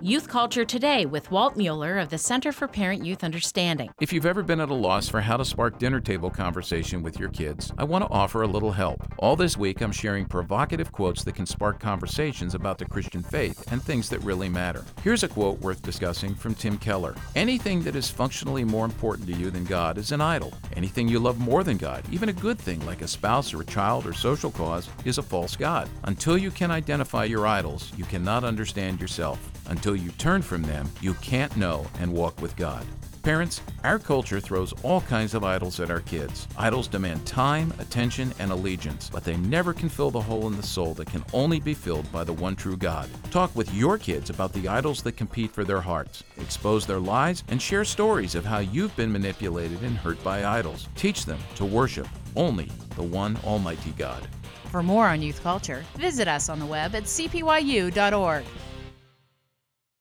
Youth Culture Today with Walt Mueller of the Center for Parent Youth Understanding. If you've ever been at a loss for how to spark dinner table conversation with your kids, I want to offer a little help. All this week, I'm sharing provocative quotes that can spark conversations about the Christian faith and things that really matter. Here's a quote worth discussing from Tim Keller Anything that is functionally more important to you than God is an idol. Anything you love more than God, even a good thing like a spouse or a child or social cause, is a false God. Until you can identify your idols, you cannot understand yourself. Until you turn from them, you can't know and walk with God. Parents, our culture throws all kinds of idols at our kids. Idols demand time, attention, and allegiance, but they never can fill the hole in the soul that can only be filled by the one true God. Talk with your kids about the idols that compete for their hearts. Expose their lies and share stories of how you've been manipulated and hurt by idols. Teach them to worship only the one Almighty God. For more on youth culture, visit us on the web at cpyu.org.